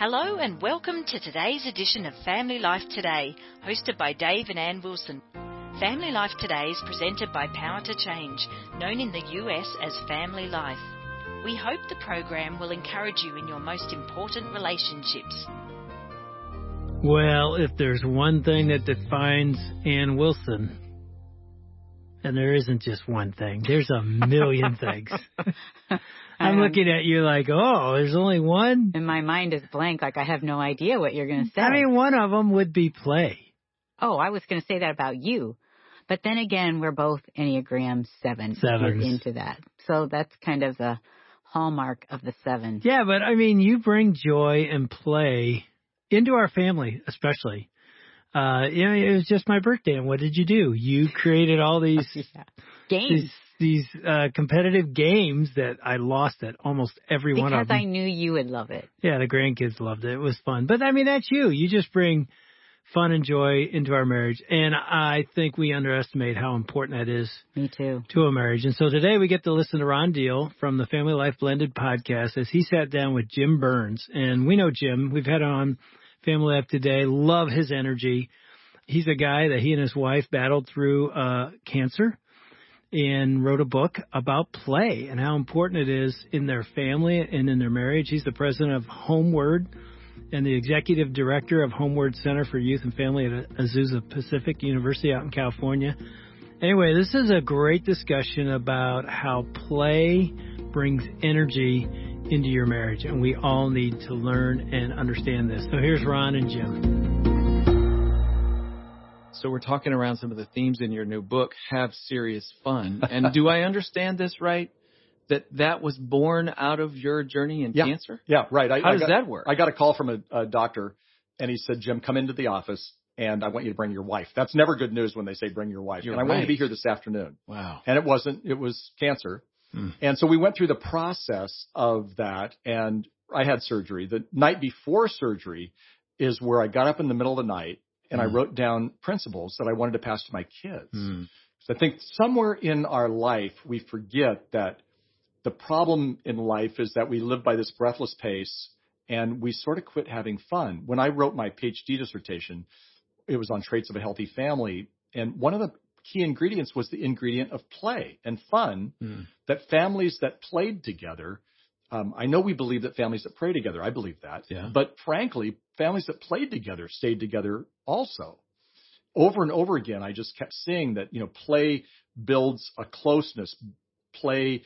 Hello and welcome to today's edition of Family Life Today, hosted by Dave and Ann Wilson. Family Life Today is presented by Power to Change, known in the US as Family Life. We hope the program will encourage you in your most important relationships. Well, if there's one thing that defines Ann Wilson, and there isn't just one thing, there's a million things. I'm Um, looking at you like, oh, there's only one? And my mind is blank, like I have no idea what you're going to say. I mean, one of them would be play. oh, I was going to say that about you. But then again, we're both Enneagram 7 Sevens. into that. So that's kind of the hallmark of the 7. Yeah, but I mean, you bring joy and play into our family, especially. Uh, know, it was just my birthday, and what did you do? You created all these Yeah. Games. these these uh, competitive games that I lost at almost every one of them. Because I knew you would love it. Yeah, the grandkids loved it. It was fun. But I mean, that's you. You just bring fun and joy into our marriage. And I think we underestimate how important that is Me too. to a marriage. And so today we get to listen to Ron Deal from the Family Life Blended podcast as he sat down with Jim Burns. And we know Jim. We've had on Family Life today. Love his energy. He's a guy that he and his wife battled through uh, cancer and wrote a book about play and how important it is in their family and in their marriage. He's the president of HomeWord and the executive director of HomeWord Center for Youth and Family at Azusa Pacific University out in California. Anyway, this is a great discussion about how play brings energy into your marriage, and we all need to learn and understand this. So here's Ron and Jim. So we're talking around some of the themes in your new book, Have Serious Fun. And do I understand this right? That that was born out of your journey in Yeah. cancer? Yeah, right. I, How I does got, that work? I got a call from a, a doctor, and he said, "Jim, come into the office, and I want you to bring your wife." That's never good news when they say bring your wife. You're and I want you to be here this afternoon. Wow. And it wasn't. It was cancer. Hmm. And so we went through the process of that, and I had surgery. The night before surgery is where I got up in the middle of the night and I Hmm. wrote down principles that I wanted to pass to my kids. Hmm. So I think somewhere in our life, we forget that the problem in life is that we live by this breathless pace and we sort of quit having fun. When I wrote my PhD dissertation, it was on traits of a healthy family. And one of the key ingredients was the ingredient of play and fun Hmm. that families that played together, um, I know we believe that families that pray together, I believe that. Yeah. But frankly, families that played together stayed together also. Over and over again, I just kept seeing that, you know, play builds a closeness. Play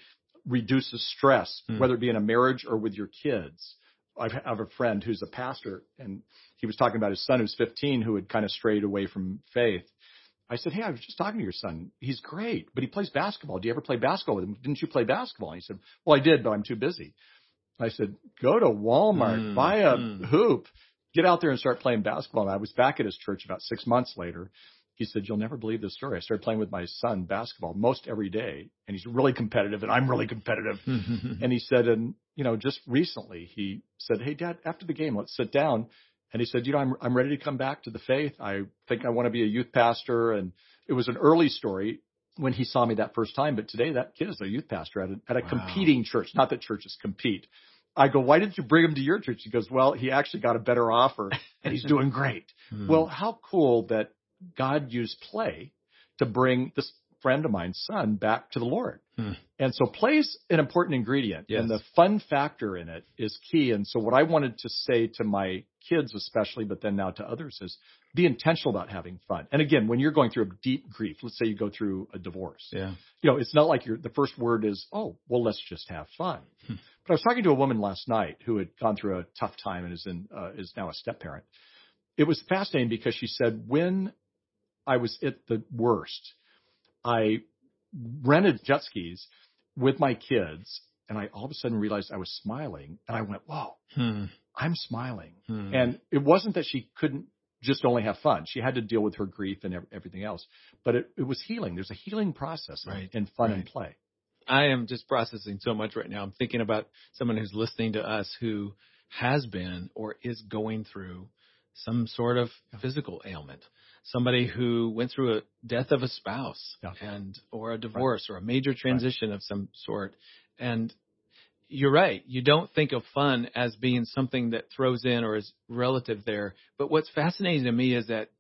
reduces stress, Hmm. whether it be in a marriage or with your kids. I've, I have a friend who's a pastor and he was talking about his son who's 15 who had kind of strayed away from faith. I said, Hey, I was just talking to your son. He's great, but he plays basketball. Do you ever play basketball with him? Didn't you play basketball? And he said, Well, I did, but I'm too busy. I said, Go to Walmart, Mm, buy a mm. hoop, get out there and start playing basketball. And I was back at his church about six months later. He said, You'll never believe this story. I started playing with my son basketball most every day, and he's really competitive, and I'm really competitive. And he said, and you know, just recently he said, "Hey, Dad, after the game, let's sit down." And he said, "You know, I'm I'm ready to come back to the faith. I think I want to be a youth pastor." And it was an early story when he saw me that first time, but today that kid is a youth pastor at a, at a Wow. competing church. Not that churches compete. I go, "Why didn't you bring him to your church?" He goes, "Well, he actually got a better offer, and he's doing great." Hmm. Well, how cool that God used play to bring this friend of mine's son back to the Lord. Hmm. And so play's an important ingredient Yes. and the fun factor in it is key. And so what I wanted to say to my kids especially, but then now to others is be intentional about having fun. And again, when you're going through a deep grief, let's say you go through a divorce, yeah. you know, it's not like your the first word is, oh, well, let's just have fun. Hmm. But I was talking to a woman last night who had gone through a tough time and is in uh, is now a step parent. It was fascinating because she said when I was at the worst, I rented jet skis with my kids, and I all of a sudden realized I was smiling, and I went, "Whoa, Hmm. I'm smiling." Hmm. And it wasn't that she couldn't just only have fun; she had to deal with her grief and everything else. But it, it was healing. There's a healing process in- Right, in fun and play. I am just processing so much right now. I'm thinking about someone who's listening to us who has been or is going through some sort of physical ailment. Somebody who went through a death of a spouse Yeah. and or a divorce or a major transition of some sort. And you're right. You don't think of fun as being something that throws in or is relative there. But what's fascinating to me is that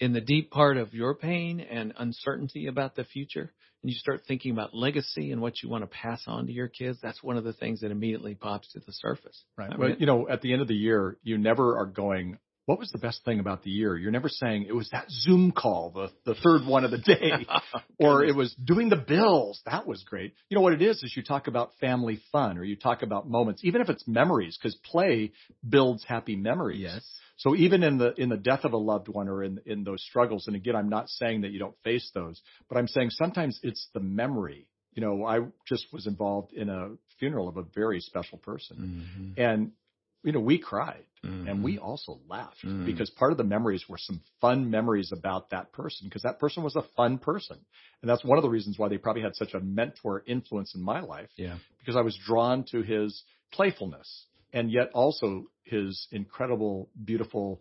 in the deep part of your pain and uncertainty about the future, and you start thinking about legacy and what you want to pass on to your kids, that's one of the things that immediately pops to the surface. Right. I mean, well, you know, at the end of the year, you never are going, what was the best thing about the year? You're never saying it was that Zoom call, the, the third one of the day, or it was doing the bills. That was great. You know what it is, is you talk about family fun or you talk about moments, even if it's memories, because play builds happy memories. Yes. So even in the, in the death of a loved one or in, in those struggles, and again, I'm not saying that you don't face those, but I'm saying sometimes it's the memory. You know, I just was involved in a funeral of a very special person mm-hmm. and you know, we cried mm-hmm. and we also laughed mm-hmm. because part of the memories were some fun memories about that person because that person was a fun person. And that's one of the reasons why they probably had such a mentor influence in my life. Yeah. Because I was drawn to his playfulness and yet also his incredible, beautiful,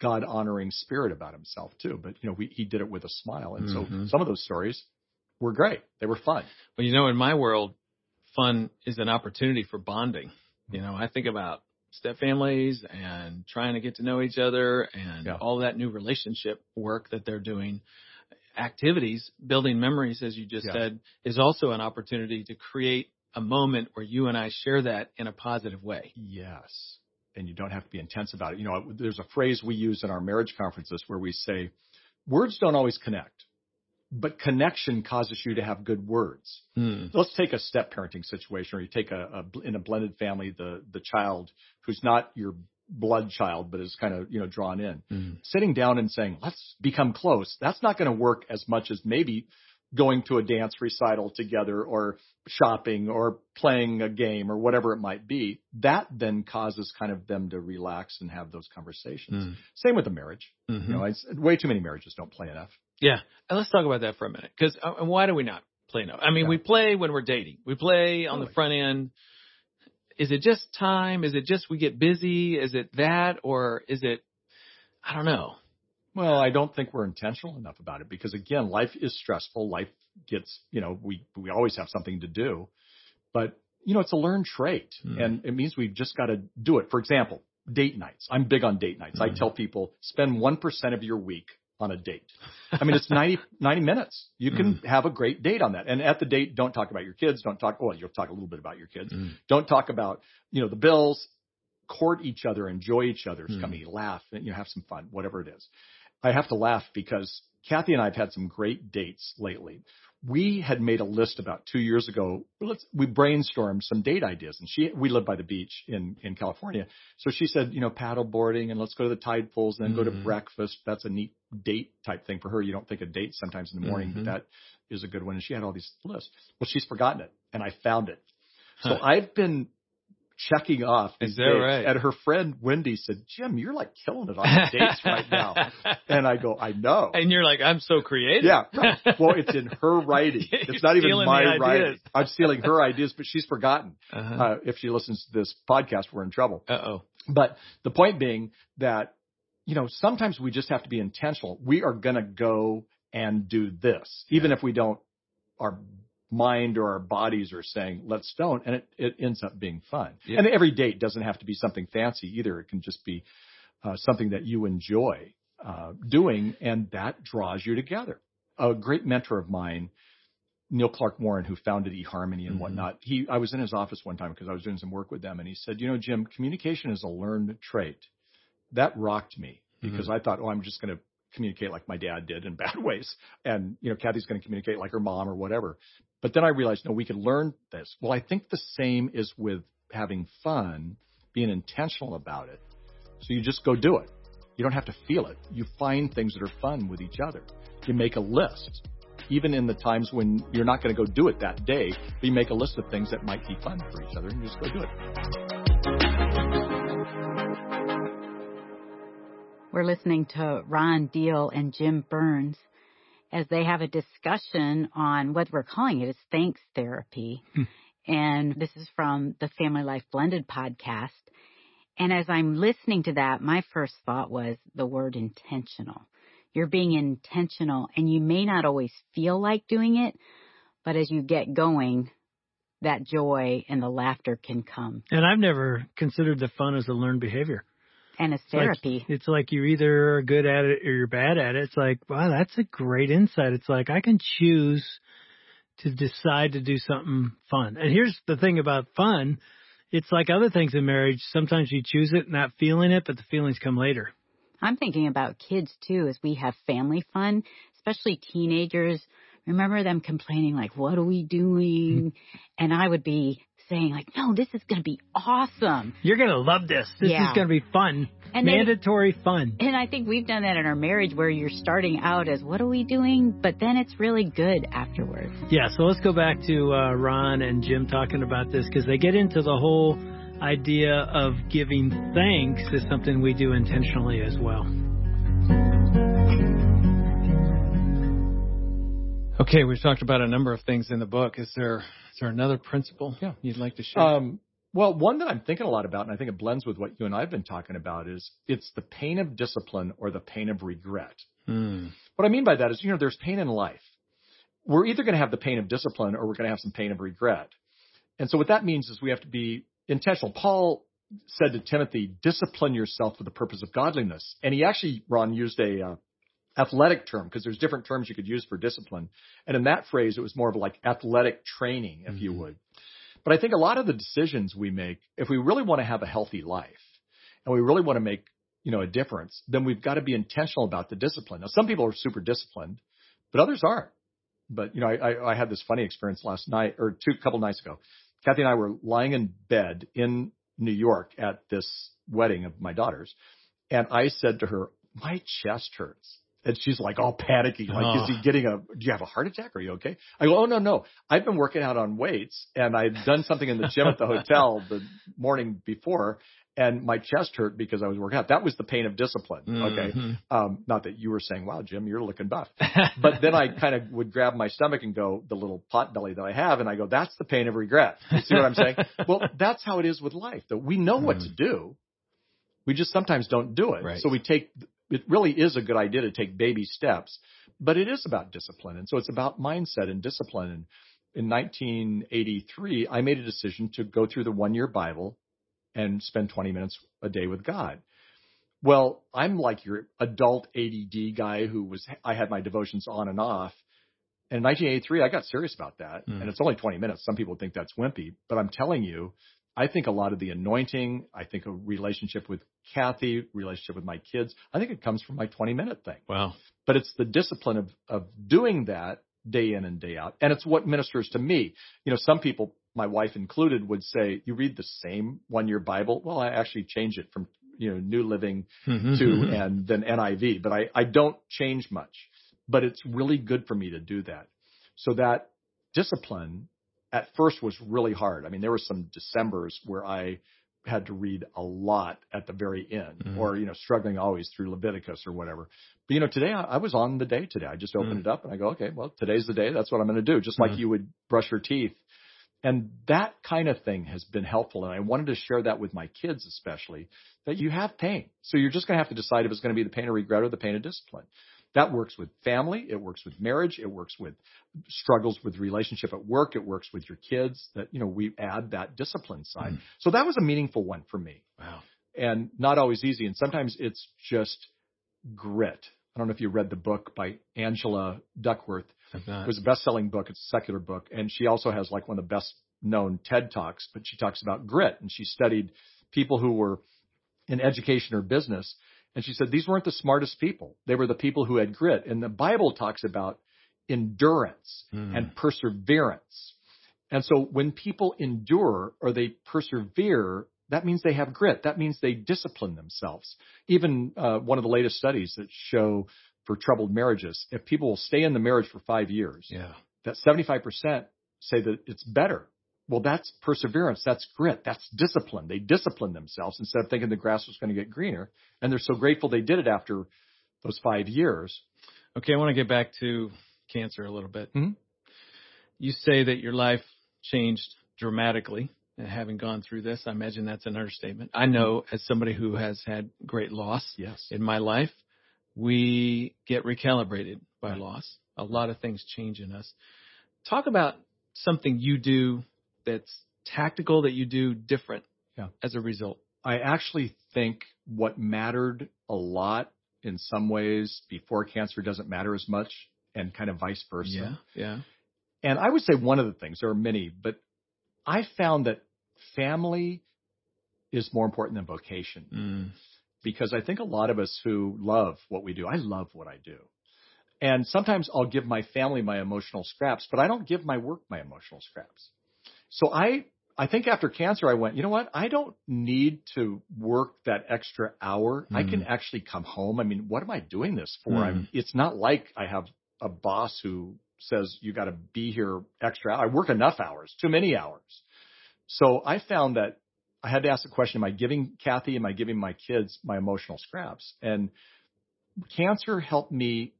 God honoring spirit about himself too. But you know, we, he did it with a smile. And mm-hmm. so some of those stories were great. They were fun. Well, you know, in my world, fun is an opportunity for bonding. You know, I think about step families and trying to get to know each other and yeah. all that new relationship work that they're doing activities building memories as you just yeah. said is also an opportunity to create a moment where you and I share that in a positive way. Yes. And you don't have to be intense about it. You know, there's a phrase we use in our marriage conferences where we say words don't always connect but connection causes you to have good words. Mm. Let's take a step parenting situation, or you take a, a in a blended family the the child who's not your blood child, but is kind of you know drawn in. Mm. Sitting down and saying, "Let's become close." That's not going to work as much as maybe going to a dance recital together or shopping or playing a game or whatever it might be, that then causes kind of them to relax and have those conversations. Mm. Same with the marriage. Mm-hmm. You know, it's, way too many marriages don't play enough. Yeah. And let's talk about that for a minute. Cause uh, why do we not play enough? I mean, yeah. we play when we're dating. We play on totally. the front end. Is it just time? Is it just we get busy? Is it that or is it, I don't know. Well, I don't think we're intentional enough about it because again, life is stressful. Life gets, you know, we, we always have something to do, but you know, it's a learned trait mm. and it means we've just got to do it. For example, date nights. I'm big on date nights. Mm. I tell people spend 1% of your week on a date. I mean, it's 90, 90 minutes. You can mm. have a great date on that. And at the date, don't talk about your kids. Don't talk, well, you'll talk a little bit about your kids. Mm. Don't talk about, you know, the bills. Court each other, enjoy each other's mm. company, laugh, and you know, have some fun, whatever it is. I have to laugh because Kathy and I have had some great dates lately. We had made a list about two years ago. Let's, we brainstormed some date ideas and she, we live by the beach in, in California. So she said, you know, paddle boarding and let's go to the tide pools and then mm-hmm. go to mm-hmm. breakfast. That's a neat date type thing for her. You don't think of dates sometimes in the morning, mm-hmm. but that is a good one. And she had all these lists. Well, she's forgotten it and I found it. So huh. I've been checking off these dates. Right? And her friend Wendy said, Jim, you're like killing it on the dates right now. And I go, I know. And you're like, I'm so creative. Yeah. Well, it's in her writing. it's not even my writing. I'm stealing her ideas, but she's forgotten. Uh-huh. Uh, if she listens to this podcast, we're in trouble. Uh oh. But the point being that, you know, sometimes we just have to be intentional. We are going to go and do this, even yeah. if we don't, our mind or our bodies are saying, let's don't. And it, it ends up being fun. Yeah. And every date doesn't have to be something fancy either. It can just be uh, something that you enjoy uh, doing, and that draws you together. A great mentor of mine, Neil Clark Warren, who founded eHarmony and mm-hmm. whatnot, he I was in his office one time because I was doing some work with them, and he said, you know, Jim, communication is a learned trait. That rocked me because mm-hmm. I thought, oh, I'm just going to communicate like my dad did in bad ways. And, you know, Kathy's going to communicate like her mom or whatever. But then I realized, no, we could learn this. Well, I think the same is with having fun, being intentional about it. So you just go do it. You don't have to feel it. You find things that are fun with each other. You make a list. Even in the times when you're not going to go do it that day, but you make a list of things that might be fun for each other and you just go do it. We're listening to Ron Deal and Jim Burns as they have a discussion on what we're calling it is thanks therapy. Hmm. And this is from the Family Life Blended podcast. And as I'm listening to that, my first thought was the word intentional. You're being intentional and you may not always feel like doing it, but as you get going, that joy and the laughter can come. And I've never considered the fun as a learned behavior. And It's like- therapy. It's like you're either good at it or you're bad at it. It's like, wow, that's a great insight. It's like I can choose to decide to do something fun. And here's the thing about fun. It's like other things in marriage. Sometimes you choose it, not feeling it, but the feelings come later. I'm thinking about kids too as we have family fun, especially teenagers. Remember them complaining like, what are we doing? and I would be saying like, no, this is going to be awesome. You're going to love this. This Yeah. is going to be fun. And Mandatory fun. And I think we've done that in our marriage where you're starting out as, what are we doing? But then it's really good afterwards. Yeah, so let's go back to uh, Ron and Jim talking about this because they get into the whole idea of giving thanks is something we do intentionally as well. Okay, we've talked about a number of things in the book. Is there is there another principle Yeah. you'd like to share? Um, well, one that I'm thinking a lot about, and I think it blends with what you and I have been talking about, is it's the pain of discipline or the pain of regret. Hmm. What I mean by that is, you know, there's pain in life. We're either going to have the pain of discipline or we're going to have some pain of regret. And so what that means is we have to be intentional. Paul said to Timothy, discipline yourself for the purpose of godliness. And he actually, Ron, used a uh, athletic term because there's different terms you could use for discipline. And in that phrase, it was more of like athletic training, if you Mhm. would. But I think a lot of the decisions we make, if we really want to have a healthy life and we really want to make, you know, a difference, then we've got to be intentional about the discipline. Now, some people are super disciplined, but others aren't. But, you know, I, I, I had this funny experience last night or two, couple nights ago. Kathy and I were lying in bed in New York at this wedding of my daughter's. And I said to her, my chest hurts. And she's like all panicky, like, Oh. is he getting a, do you have a heart attack? Are you okay? I go, oh, no, no. I've been working out on weights and I'd done something in the gym at the hotel the morning before and my chest hurt because I was working out. That was the pain of discipline. Okay. Mhm. Um, not that you were saying, wow, Jim, you're looking buff. But then I kind of would grab my stomach and go, the little pot belly that I have, and I go, that's the pain of regret. You see what I'm saying? well, that's how it is with life. That we know what to do. We just sometimes don't do it. Right. So we take, it really is a good idea to take baby steps, but it is about discipline. And so it's about mindset and discipline. And in 1983, I made a decision to go through the one year Bible and spend 20 minutes a day with God. Well, I'm like your adult ADD guy who was, I had my devotions on and off. And in 1983, I got serious about that. Hmm. And it's only 20 minutes. Some people think that's wimpy, but I'm telling you, I think a lot of the anointing, I think a relationship with Kathy, relationship with my kids, I think it comes from my 20 minute thing. Wow. But it's the discipline of, of doing that day in and day out. And it's what ministers to me. You know, some people, my wife included, would say, you read the same one year Bible. Well, I actually change it from, you know, New Living mm-hmm, to mm-hmm. and then NIV, but I, I don't change much. But it's really good for me to do that. So that discipline at first was really hard. I mean, there were some Decembers where I had to read a lot at the very end Mhm. or, you know, struggling always through Leviticus or whatever. But, you know, today I, I was on the day today. I just opened Mm. it up and I go, okay, well, today's the day. That's what I'm going to do. Just like Mhm. you would brush your teeth. And that kind of thing has been helpful. And I wanted to share that with my kids, especially that you have pain. So you're just going to have to decide if it's going to be the pain of regret or the pain of discipline. That works with family. It works with marriage. It works with struggles with relationship at work. It works with your kids that, you know, we add that discipline side. Mm. So that was a meaningful one for me Wow. and not always easy. And sometimes it's just grit. I don't know if you read the book by Angela Duckworth. It was a best-selling book. It's a secular book, and she also has like one of the best-known TED talks. But she talks about grit, and she studied people who were in education or business, and she said these weren't the smartest people. They were the people who had grit. And the Bible talks about endurance Hmm. and perseverance. And so when people endure or they persevere, that means they have grit. That means they discipline themselves. Even uh, one of the latest studies that show for troubled marriages, if people will stay in the marriage for five years, yeah. that 75% say that it's better. Well, that's perseverance. That's grit. That's discipline. They discipline themselves instead of thinking the grass was going to get greener. And they're so grateful they did it after those five years. Okay, I want to get back to cancer a little bit. Mhm. You say that your life changed dramatically having gone through this. I imagine that's an understatement. I know as somebody who has had great loss Yes. in my life, we get recalibrated by Right. loss. A lot of things change in us. Talk about something you do that's tactical that you do different Yeah. as a result? I actually think what mattered a lot in some ways before cancer doesn't matter as much and kind of vice versa. Yeah. Yeah. And I would say one of the things, there are many, but I found that family is more important than vocation Mm. because I think a lot of us who love what we do, I love what I do. And sometimes I'll give my family my emotional scraps, but I don't give my work my emotional scraps. So I, I think after cancer, I went, you know what? I don't need to work that extra hour. I can actually come home. I mean, what am I doing this for? Mm. I'm, it's not like I have a boss who says you got to be here extra. I work enough hours, too many hours. So I found that I had to ask the question, am I giving Kathy, am I giving my kids my emotional scraps? And cancer helped me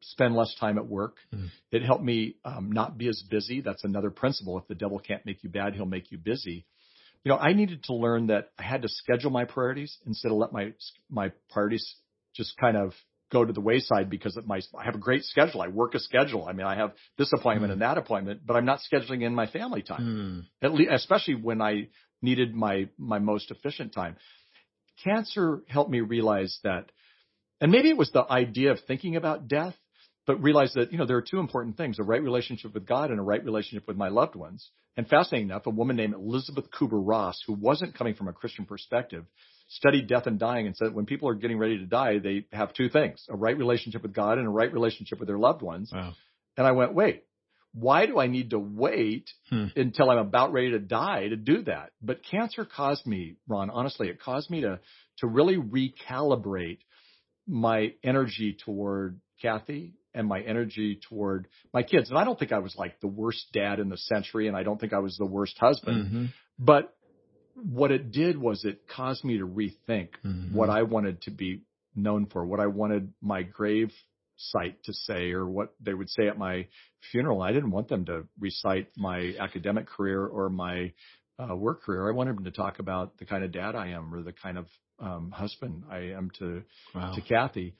spend less time at work. Mm. It helped me um, not be as busy. That's another principle. If the devil can't make you bad, he'll make you busy. You know, I needed to learn that I had to schedule my priorities instead of let my my priorities just kind of go to the wayside because of my I have a great schedule. I work a schedule. I mean, I have this appointment Mm. and that appointment, but I'm not scheduling in my family time Mm. at least, especially when I needed my my most efficient time. Cancer helped me realize that, and maybe it was the idea of thinking about death, but realize that you know there are two important things: a right relationship with God and a right relationship with my loved ones. And fascinating enough, a woman named Elisabeth Kubler Ross, who wasn't coming from a Christian perspective, studied death and dying and said when people are getting ready to die, they have two things: a right relationship with God and a right relationship with their loved ones. Wow. And I went, wait, why do I need to wait Hmm. until I'm about ready to die to do that? But cancer caused me, Ron, honestly, it caused me to, to really recalibrate my energy toward Kathy and my energy toward my kids. And I don't think I was like the worst dad in the century and I don't think I was the worst husband, Mhm. but what it did was it caused me to rethink Mhm. what I wanted to be known for, what I wanted my grave site to say, or what they would say at my funeral. I didn't want them to recite my academic career or my uh, work career. I wanted them to talk about the kind of dad I am or the kind of um, husband I am to Wow. to Kathy.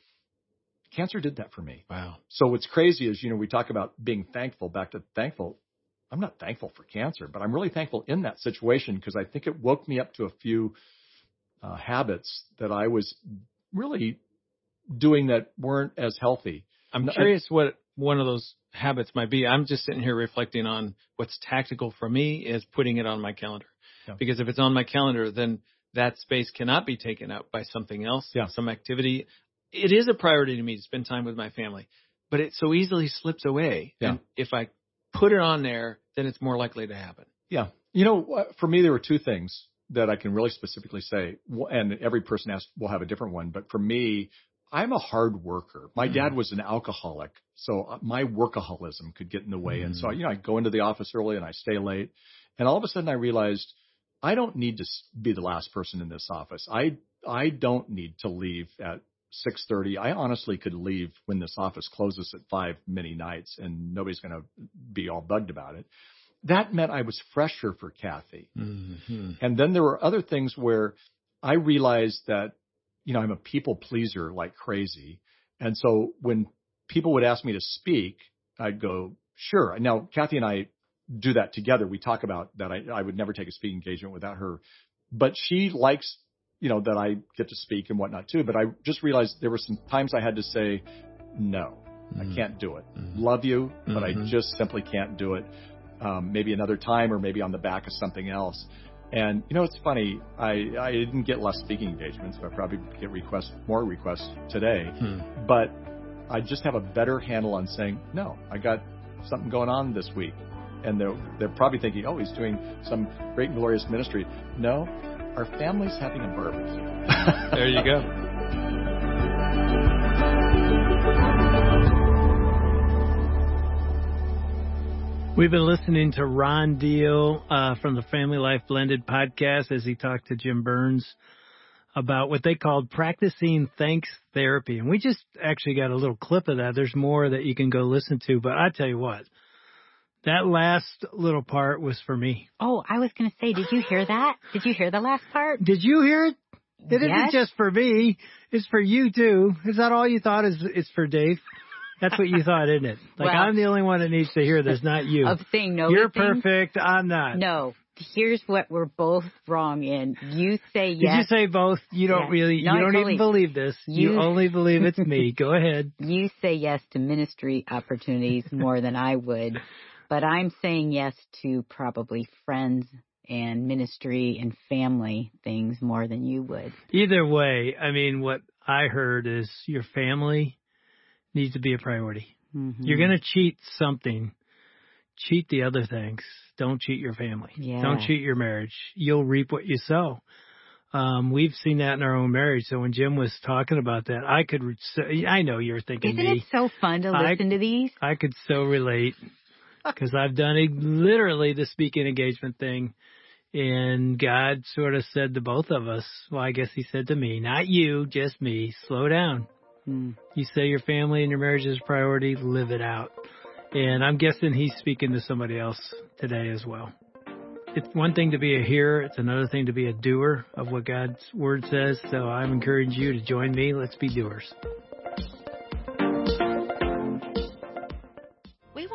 Cancer did that for me. Wow. So what's crazy is, you know, we talk about being thankful, back to thankful. I'm not thankful for cancer, but I'm really thankful in that situation because I think it woke me up to a few uh, habits that I was really doing that weren't as healthy. I'm No, I- curious what one of those habits might be. I'm just sitting here reflecting on what's tactical for me is putting it on my calendar. Yeah. Because if it's on my calendar, then that space cannot be taken up by something else, Yeah. some activity. It is a priority to me to spend time with my family, but it so easily slips away. Yeah. And if I put it on there, then it's more likely to happen. Yeah. You know, uh, for me, there were two things that I can really specifically say, and every person asked will have a different one. But for me, I'm a hard worker. My Mm. dad was an alcoholic, so uh, my workaholism could get in the way. And so, Mm. you know, I go into the office early and I stay late. And all of a sudden I realized I don't need to be the last person in this office. I, I don't need to leave at 6:30. I honestly could leave when this office closes at 5 many nights and nobody's going to be all bugged about it. That meant I was fresher for Kathy. Mm-hmm. And then there were other things where I realized that, you know, I'm a people pleaser like crazy. And so when people would ask me to speak, I'd go, sure. Now, Kathy and I do that together. We talk about that. I, I would never take a speaking engagement without her, but she likes, you know, that I get to speak and whatnot too. But I just realized there were some times I had to say, no, I can't do it. Mhm. Love you, but I Mhm. just simply can't do it. Um, maybe another time or maybe on the back of something else. And you know, it's funny. I, I didn't get less speaking engagements, but I probably get requests, more requests today. Hmm. But I just have a better handle on saying, no, I got something going on this week. And they're, they're probably thinking, oh, he's doing some great and glorious ministry. No, our family's having a barbecue. There you go. We've been listening to Ron Deal uh, from the Family Life Blended podcast as he talked to Jim Burns about what they called practicing thanks therapy. And we just actually got a little clip of that. There's more that you can go listen to, but I tell you what, that last little part was for me. Oh, I was going to say, did you hear that? Did you hear the last part? Did you hear it? It Yes. not just for me. It's for you too. Is that all you thought is it's for Dave? That's what you thought, isn't it? Like Well- I'm the only one that needs to hear this, not you. Of saying no. You're perfect. I'm not. No. Here's what we're both wrong in. You say yes. Did you say both? You don't Yeah. really. No, you I don't totally- even believe this. You, You- only believe it's me. Go ahead. you say yes to ministry opportunities more than I would, but I'm saying yes to probably friends and ministry and family things more than you would. Either way, I mean, what I heard is your family needs to be a priority. Mhm. You're going to cheat something. Cheat the other things. Don't cheat your family. Yeah. Don't cheat your marriage. You'll reap what you sow. Um, we've seen that in our own marriage. So when Jim was talking about that, I could, re- I know you're thinking Isn't me. it so fun to I- listen to these? I could so relate because I've done a, literally the speaking engagement thing. And God sort of said to both of us, well, I guess he said to me, not you, just me, slow down. Mm. You say your family and your marriage is a priority, live it out. And I'm guessing he's speaking to somebody else today as well. It's one thing to be a hearer, it's another thing to be a doer of what God's word says. So I'm encouraging you to join me. Let's be doers.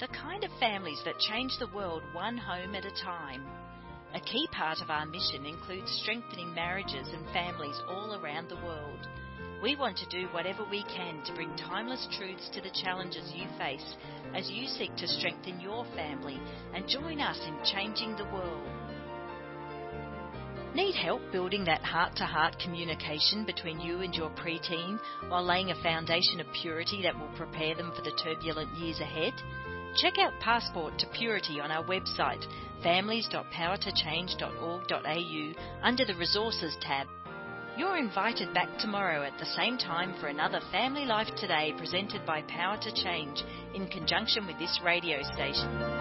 the kind of families that change the world one home at a time. A key part of our mission includes strengthening marriages and families all around the world. We want to do whatever we can to bring timeless truths to the challenges you face as you seek to strengthen your family and join us in changing the world. Need help building that heart to heart communication between you and your preteen while laying a foundation of purity that will prepare them for the turbulent years ahead? Check out Passport to Purity on our website, families.powertochange.org.au, under the Resources tab. You're invited back tomorrow at the same time for another Family Life Today presented by Power to Change in conjunction with this radio station.